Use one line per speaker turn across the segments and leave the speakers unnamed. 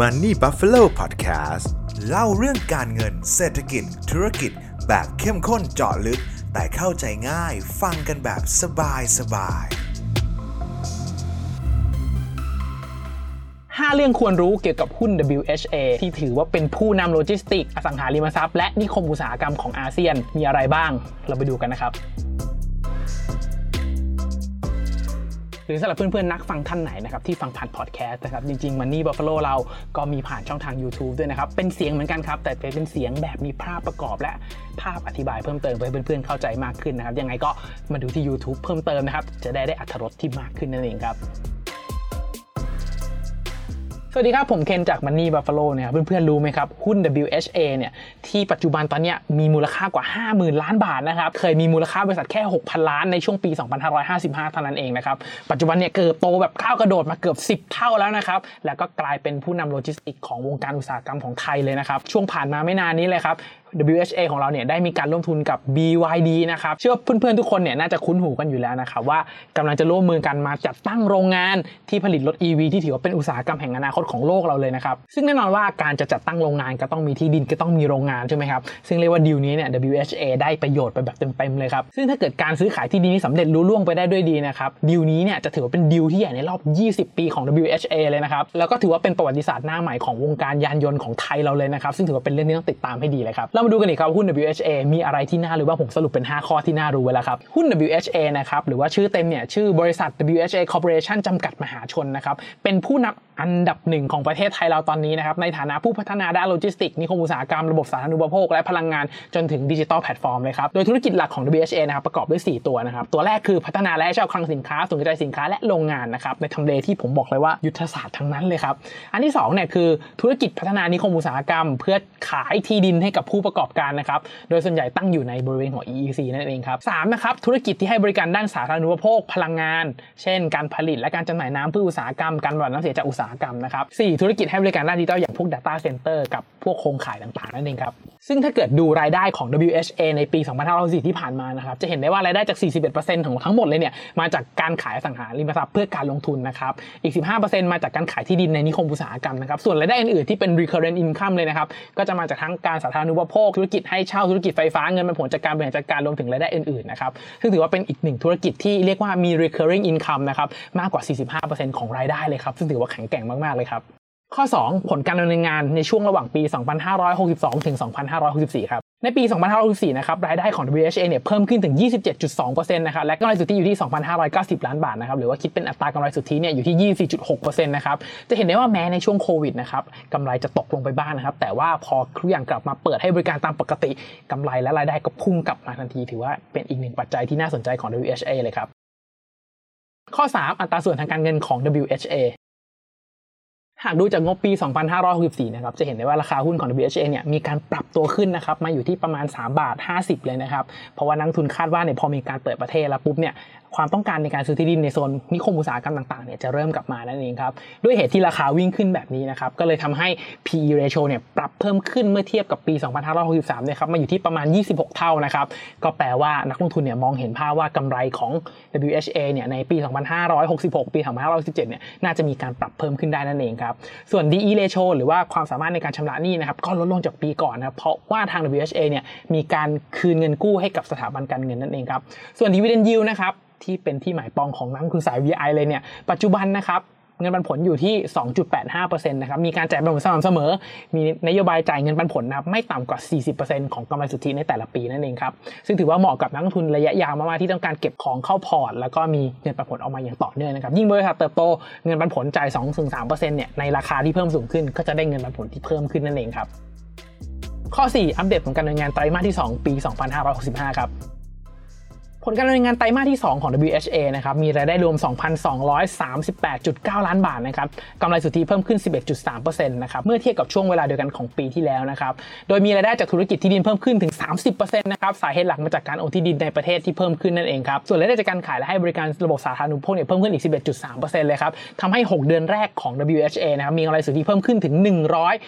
Money Buffalo Podcast เล่าเรื่องการเงินเศรษฐกิจ ธุรกิจ แบบเข้มข้นเจาะลึก แต่เข้าใจง่ายฟังกันแบบสบายสบาย
5เรื่องควรรู้เกี่ยวกับหุ้น WHA ที่ถือว่าเป็นผู้นำโลจิสติก อสังหาริมทรัพย์ และนิคมอุตสาหกรรมของอาเซียนมีอะไรบ้าง เราไปดูกันนะครับ หรือสำหรับเพื่อนๆนักฟังท่านไหนนะครับที่ฟังผ่านพอดแคสต์นะครับจริงๆ Money Buffalo เราก็มีผ่านช่องทาง YouTube ด้วยนะครับเป็นเสียงเหมือนกันครับแต่เป็นเสียงแบบมีภาพประกอบและภาพอธิบายเพิ่มเติมเพื่อให้เพื่อนๆเข้าใจมากขึ้นนะครับยังไงก็มาดูที่ YouTube เพิ่มเติมนะครับจะได้ได้อัธรสที่มากขึ้นนั่นเองครับ สวัสดีครับ ผมเคนจาก Money Buffalo นะครับเพื่อนๆรู้ไหมครับ หุ้น WHA เนี่ยที่ปัจจุบันตอนนี้มีมูลค่ากว่า 50,000 ล้านบาทนะครับ เคยมีมูลค่าบริษัทแค่ 6,000 ล้านในช่วงปี 2555 เท่านั้นเองนะครับ ปัจจุบันเนี่ยเกิดโตแบบก้าวกระโดดมาเกือบ 10 เท่าแล้วนะครับ แล้วก็กลายเป็นผู้นำโลจิสติกของวงการอุตสาหกรรมของไทยเลยนะครับ ช่วงผ่านมาไม่นานนี้เลยครับ WHA ของเราเนี่ยได้มีการร่วมทุนกับ BYD นะครับเชื่อว่าเพื่อนๆทุกคนเนี่ยน่าจะคุ้นหูกันอยู่แล้วนะครับว่ากำลังจะร่วมมือกันมาจัดตั้งโรงงานที่ผลิตรถ EV ที่ถือว่าเป็นอุตสาหกรรมแห่งอนาคตของโลกเราเลยนะครับซึ่งแน่นอนว่าการจะจัดตั้งโรงงานก็ต้องมีที่ดินก็ต้องมีโรงงานใช่ไหมครับซึ่งเรียกว่าดีลนี้เนี่ย WHA ได้ประโยชน์ไปแบบเต็มๆเลยครับซึ่งถ้าเกิดการซื้อขายที่ดินนี้สำเร็จรุ่ล่วงไปได้ด้วยดีนะครับดีลนี้เนี่ยจะถือว่าเป็นดีลที่ใหญ่ในรอบ 20 ปีของ WHA เลยนะครับแล้วก็ถือว่าเป็นประวัติศาสตร์หน้าใหม่ของวงการยานยนต์ของไทยเราเลยนะครับซึ่งถือว่าเป็นเรื่องที่ต้องติดตามให้ดีเลยครับเรามาดูกันอีกครับหุ้น WHA มีอะไรที่น่ารู้บ้างผมสรุปเป็น 5 ข้อที่น่ารู้ไว้แล้วครับหุ้น WHA นะครับหรือว่าชื่อเต็มเนี่ยชื่อบริษัท WHA Corporation จำกัดมหาชนนะครับเป็นผู้นำ อันดับหนึ่งของประเทศไทยเราตอนนี้นะครับในฐานะผู้พัฒนาด้านโลจิสติกส์นิคมอุตสาหกรรมระบบสาธารณูปโภคและพลังงานจนถึงดิจิตอลแพลตฟอร์มเลยครับโดยธุรกิจหลักของ WHA นะครับประกอบด้วย 4 ตัวนะครับตัวแรกคือพัฒนาและเช่าคลังสินค้าศูนย์กระจายสินค้าและโรงงานนะครับในทำเลที่ผมบอกเลยว่ายุทธศาสตร์ทั้งนั้นเลยครับอันที่2เนี่ยคือธุรกิจพัฒนานิคมอุตสาหกรรม เพื่อขายที่ดินให้กับผู้ประกอบการนะครับโดยส่วนใหญ่ตั้งอยู่ในบริเวณของ EEC นั่นเองครับสามนะครับธุรกิจที่ให้บริการด้านสาธารณูปโภคพลังงาน เช่น การผลิตและการจำหน่ายน้ำเพื่ออุตสาหกรรมการบำบัดน้ำเสียจากอุตสาหกรรมนะครับสี่ธุรกิจให้บริการด้านดิจิทัลอย่างพวก Data Center กับพวกโครงข่ายต่างๆนั่นเองครับ ซึ่งถ้าเกิดดูรายได้ของ WHA ในปี 2564ที่ผ่านมานะครับจะเห็นได้ว่ารายได้จาก 41%ของทั้งหมดเลยเนี่ยมาจากการขายสังหาริมทรัพย์เพื่อการลงทุนนะครับอีก 15%มาจากการขายที่ดินในนิคมอุตสาหกรรมนะครับส่วนรายได้อื่นๆที่เป็น recurrent income เลยนะครับก็จะมาจากทั้งการสาธารณูปโภคธุรกิจให้เช่าธุรกิจไฟฟ้าเงินปันผลจากการบริหารจัดการรวมถึงรายได้อื่นๆนะครับซึ่งถือว่าเป็นอีกหนึ่งธุรกิจที่เรียกว่ามี recurring income นะครับมากกว่า 45%ของรายได้เลยครับซึ่งถือว่าแข็งแกร่งมากๆเลยครับ ข้อ 2 ผลการดำเนินงานในช่วงระหว่างปี 2562 ถึง 2564 ครับ ในปี 2564 นะครับ รายได้ของ WHA เนี่ยเพิ่มขึ้นถึง 27.2%นะครับ และกำไรสุทธิอยู่ที่ 2,590 ล้านบาทนะครับ หรือว่าคิดเป็นอัตรากำไรสุทธิเนี่ยอยู่ที่ 24.6%นะครับ จะเห็นได้ว่าแม้ในช่วงโควิดนะครับกำไรจะตกลงไปบ้างนะครับ แต่ว่าพอทุกอย่างกลับมาเปิดให้บริการตามปกติกำไรและรายได้ก็พุ่งกลับมาทันที ถือว่าเป็นอีกหนึ่งปัจจัยที่น่าสนใจของ WHA เลยครับ ข้อ 3 อัตราส่วนทางการเงินของ WHA หากดูจากงบปี 2564 นะครับ จะเห็นได้ว่าราคาหุ้นของ WHA เนี่ย มีการปรับตัวขึ้นนะครับ มาอยู่ที่ประมาณ 3 บาท 50 เลยนะครับ เพราะว่านักทุนคาดว่าเนี่ยพอมีการเปิดประเทศแล้วปุ๊บเนี่ย ความต้องการในการซื้อที่ดินในโซนนิคมอุตสาหกรรมต่างๆเนี่ยจะเริ่มกลับมานั่นเองครับด้วยเหตุที่ราคาวิ่งขึ้นแบบนี้นะครับก็เลยทำให้ PE ratio เนี่ยปรับเพิ่มขึ้นเมื่อเทียบกับปี 2563เนี่ยครับมาอยู่ที่ประมาณ 26 เท่านะครับก็แปลว่านักลงทุนเนี่ยมองเห็นภาพว่ากำไรของ WHA เนี่ยในปี 2566 ปี 2567เนี่ยน่าจะมีการปรับเพิ่มขึ้นได้นั่นเองครับส่วน DE ratio หรือว่าความสามารถในการชำระหนี้นะครับก็ลดลงจากปีก่อนนะครับเพราะว่าทาง WHA เนี่ยมีการคืนเงินกู้ให้กับสถาบันการเงินนั่นเองครับส่วน dividend yield นะครับ ที่เป็นที่หมายปองของนักลงทุนสาย VI เลยเนี่ยปัจจุบันนะครับเงินปันผลอยู่ที่ 2.85%นะครับ มีการจ่ายปันผลสม่ำเสมอ มีนโยบายจ่ายเงินปันผลนะครับไม่ต่ำกว่า 40%ของกำไรสุทธิในแต่ละปีนั่นเองครับ ซึ่งถือว่าเหมาะกับนักลงทุนระยะยาวมากๆที่ต้องการเก็บของเข้าพอร์ต แล้วก็มีเงินปันผลออกมาอย่างต่อเนื่องนะครับ ยิ่งบริษัทเติบโตเงินปันผลจ่าย 2-3%เนี่ย ในราคาที่เพิ่มสูงขึ้น ก็จะได้เงินปันผลที่เพิ่มขึ้นนั่นเองครับ ข้อ 4 อัปเดตผลการดำเนินงานไตรมาสที่ 2 ปี 2565 ครับ ผลการดำเนินงานไตรมาสที่ 2 ของ WHA นะครับ มีรายได้รวม 2,238.9 ล้านบาทนะครับ กำไรสุทธิเพิ่มขึ้น 11.3%นะครับ เมื่อเทียบกับช่วงเวลาเดียวกันของปีที่แล้วนะครับ โดยมีรายได้จากธุรกิจที่ดินเพิ่มขึ้นถึง 30%นะครับ สาเหตุหลักมาจากการโอนที่ดินในประเทศที่เพิ่มขึ้นนั่นเองครับ ส่วนรายได้จากการขายและให้บริการระบบสาธารณูปโภคเนี่ยเพิ่มขึ้นอีก 11.3%เลยครับทำให้ 6 เดือนแรกของ WHA นะครับ มีกำไรสุทธิเพิ่มขึ้นถึง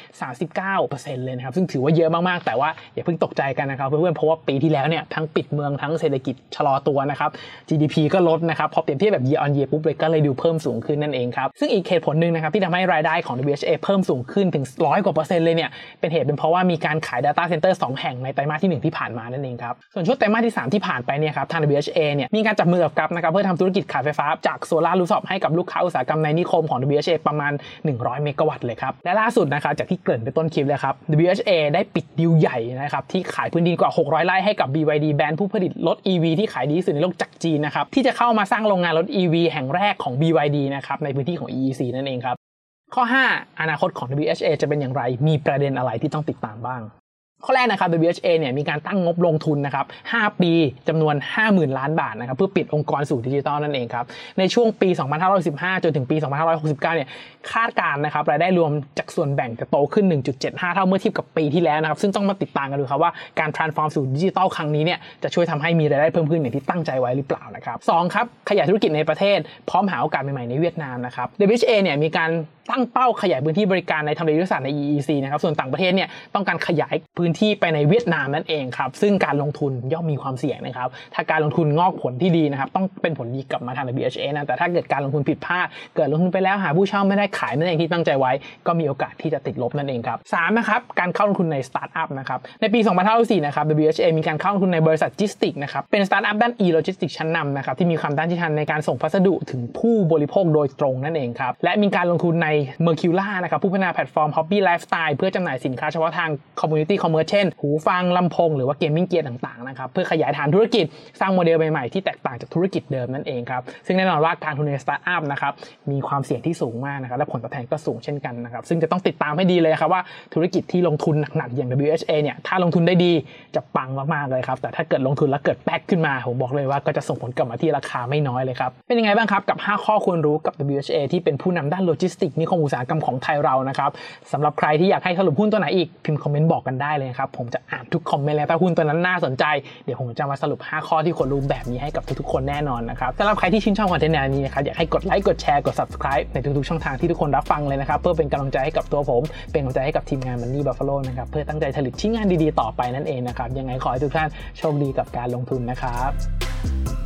139%เลยนะครับ ซึ่งถือว่าเยอะมากๆ แต่ว่าอย่าเพิ่งตกใจกันนะครับเพื่อนๆเพราะว่าปีที่แล้วเนี่ยทั้งปิดเมืองทั้งเศรษฐกิจชะลลอตัวนะครับ GDP ก็ลดนะครับพอเปรียบเทียบแบบ year on year ปุ๊บเลยก็เลยดูเพิ่มสูงขึ้นนั่นเองครับซึ่งอีกเหตุผลหนึ่งนะครับที่ทำให้รายได้ของ WHA เพิ่มสูงขึ้นถึงร้อยกว่าเปอร์เซ็นต์เลยเนี่ยเป็นเหตุเป็นเพราะว่ามีการขาย Data Center 2 แห่งในไตรมาสที่ 1 ที่ผ่านมานั่นเองครับส่วนช่วงไตรมาสที่ 3 ที่ผ่านไปเนี่ยครับทาง WHA เนี่ยมีการจับมือกับกัฟนะครับเพื่อทำธุรกิจขายไฟฟ้าจากโซลารูฟท็อปให้กับลูกค้าอุตสาหกรรมในนิคมของ WHA ประมาณ 100 เมกะวัตต์เลยครับและล่าสุดนะครับจากที่เกริ่นไปต้นคลิปเลยครับ WHA ได้ปิดดีลใหญ่นะครับที่ขายพื้นที่กว่า 600 ไร่ให้กับ BYD แบรนด์ผู้ผลิตรถ EV ที่ขายดีที่สุดในโลกจากจีนนะครับที่จะเข้ามาสร้างโรงงานรถ EV แห่งแรกของ BYD นะครับในพื้นที่ของ EEC นั่นเองครับข้อ 5 อนาคตของ WHA จะเป็นอย่างไร มีประเด็นอะไรที่ต้องติดตามบ้าง ข้อแรกนะครับ WHA เนี่ยมีการตั้งงบลงทุนนะครับ 5 ปีจำนวน 50,000 ล้านบาทนะครับเพื่อปิดองค์กรสู่ดิจิทัลนั่นเองครับ ในช่วงปี 2515 จนถึงปี 2569 เนี่ยคาดการณ์นะครับรายได้รวมจากส่วนแบ่งจะโตขึ้น 1.75 เท่าเมื่อเทียบกับปีที่แล้วนะครับ ซึ่งต้องมาติดตามกันดูครับว่าการ transform สู่ดิจิทัลครั้งนี้เนี่ยจะช่วยทำให้มีรายได้เพิ่มขึ้นอย่างที่ตั้งใจไว้หรือเปล่านะครับสองครับขยายธุรกิจในประเทศ พร้อมหาโอกาสใหม่ๆในเวียดนามนะครับ WHA เนี่ยมีการตั้งเป้าขยายพื้นที่บริการในทำเลยุทธศาสตร์ใน EEC นะครับส่วนต่างประเทศเนี่ยต้องการขยายพื้นที่ไปในเวียดนามนั่นเองครับซึ่งการลงทุนย่อมมีความเสี่ยงนะครับถ้าการลงทุนออกผลที่ดีนะครับต้องเป็นผลดีกลับมาทาง WHA นะแต่ถ้าเกิดการลงทุนผิดพลาดเกิดลงทุนไปแล้วหาผู้เช่าไม่ได้ขายนั่นเองที่ตั้งใจไว้ ก็มีโอกาสที่จะติดลบนั่นเองครับสามนะครับการเข้าลงทุนในสตาร์ทอัพนะครับในปี2024นะครับ WHA มีการเข้าลงทุนในบริษัท GIZTIX นะครับเป็นสตาร์ทอัพด้าน e-logistics ชั้นนำนะครับที่มีความต้านทานในการส่งพัสดุถึงผู้บริโภคโดยตรงนั่นเองครับและมีการลงทุนใน Mercular นะครับผู้พัฒนาแพลตฟอร์ม Hobby Lifestyle เพื่อจำหน่ายสินค้าเฉพาะทาง Community Commerce เช่น หูฟังลำโพงหรือว่า gaming gear ต่างๆนะครับเพื่อขยายฐานธุรกิจสร้างโมเดลใหม่ๆที่แตกต่างจากธุรกิจเดิมนั่นเองครับซึ่งแน่นอนว่าการทุนในสตาร์ทอัพนะครับมีความเสี่ยงที่สูงมากนะครับและผลตอบแทนก็สูงเช่นกันนะครับซึ่งจะต้องติดตามให้ดีเลยครับว่าธุรกิจที่ลงทุนหนักๆอย่าง WHA เนี่ยถ้าลงทุนได้ดีจะปังมากๆเลยครับแต่ถ้าเกิดลงทุนแล้วเกิดแป๊กขึ้นมาผมบอกเลยว่าก็จะส่งผลกลับมาที่ราคาไม่น้อยเลยครับเป็นยังไงบ้างครับกับ 5 ข้อควรรู้กับ WHA ที่เป็นผู้นำด้านโลจิสติกส์นิคมอุตสาหกรรมของไทยเรานะครับสำหรับใครที่อยากให้สรุปหุ้นตัวไหนอีกพิมพ์คอมเมนต์บอกกันได้เลยครับผมจะอ่านทุกคอมเมนต์เลยถ้าหุ้นตัวนั้นน่าสนใจ เดี๋ยวผมจะมาสรุป 5 ข้อที่ควรรู้แบบนี้ให้กับทุกๆคนแน่นอนนะครับสำหรับใครที่ชื่นชอบคอนเทนต์แนวนี้นะครับอยากให้กดไลค์กดแชร์กด subscribe ในทุกๆช่องทางที่ทุกคนรับฟังเลยนะครับเพื่อเป็นกำลังใจให้กับตัวผม เป็นกำลังใจให้กับทีมงานมันนี่บัฟฟาโลนะครับเพื่อตั้งใจผลิตชิ้นงานดีๆต่อไปนั่นเองนะครับยังไงขอให้ทุกท่านโชคดีกับการลงทุนนะครับ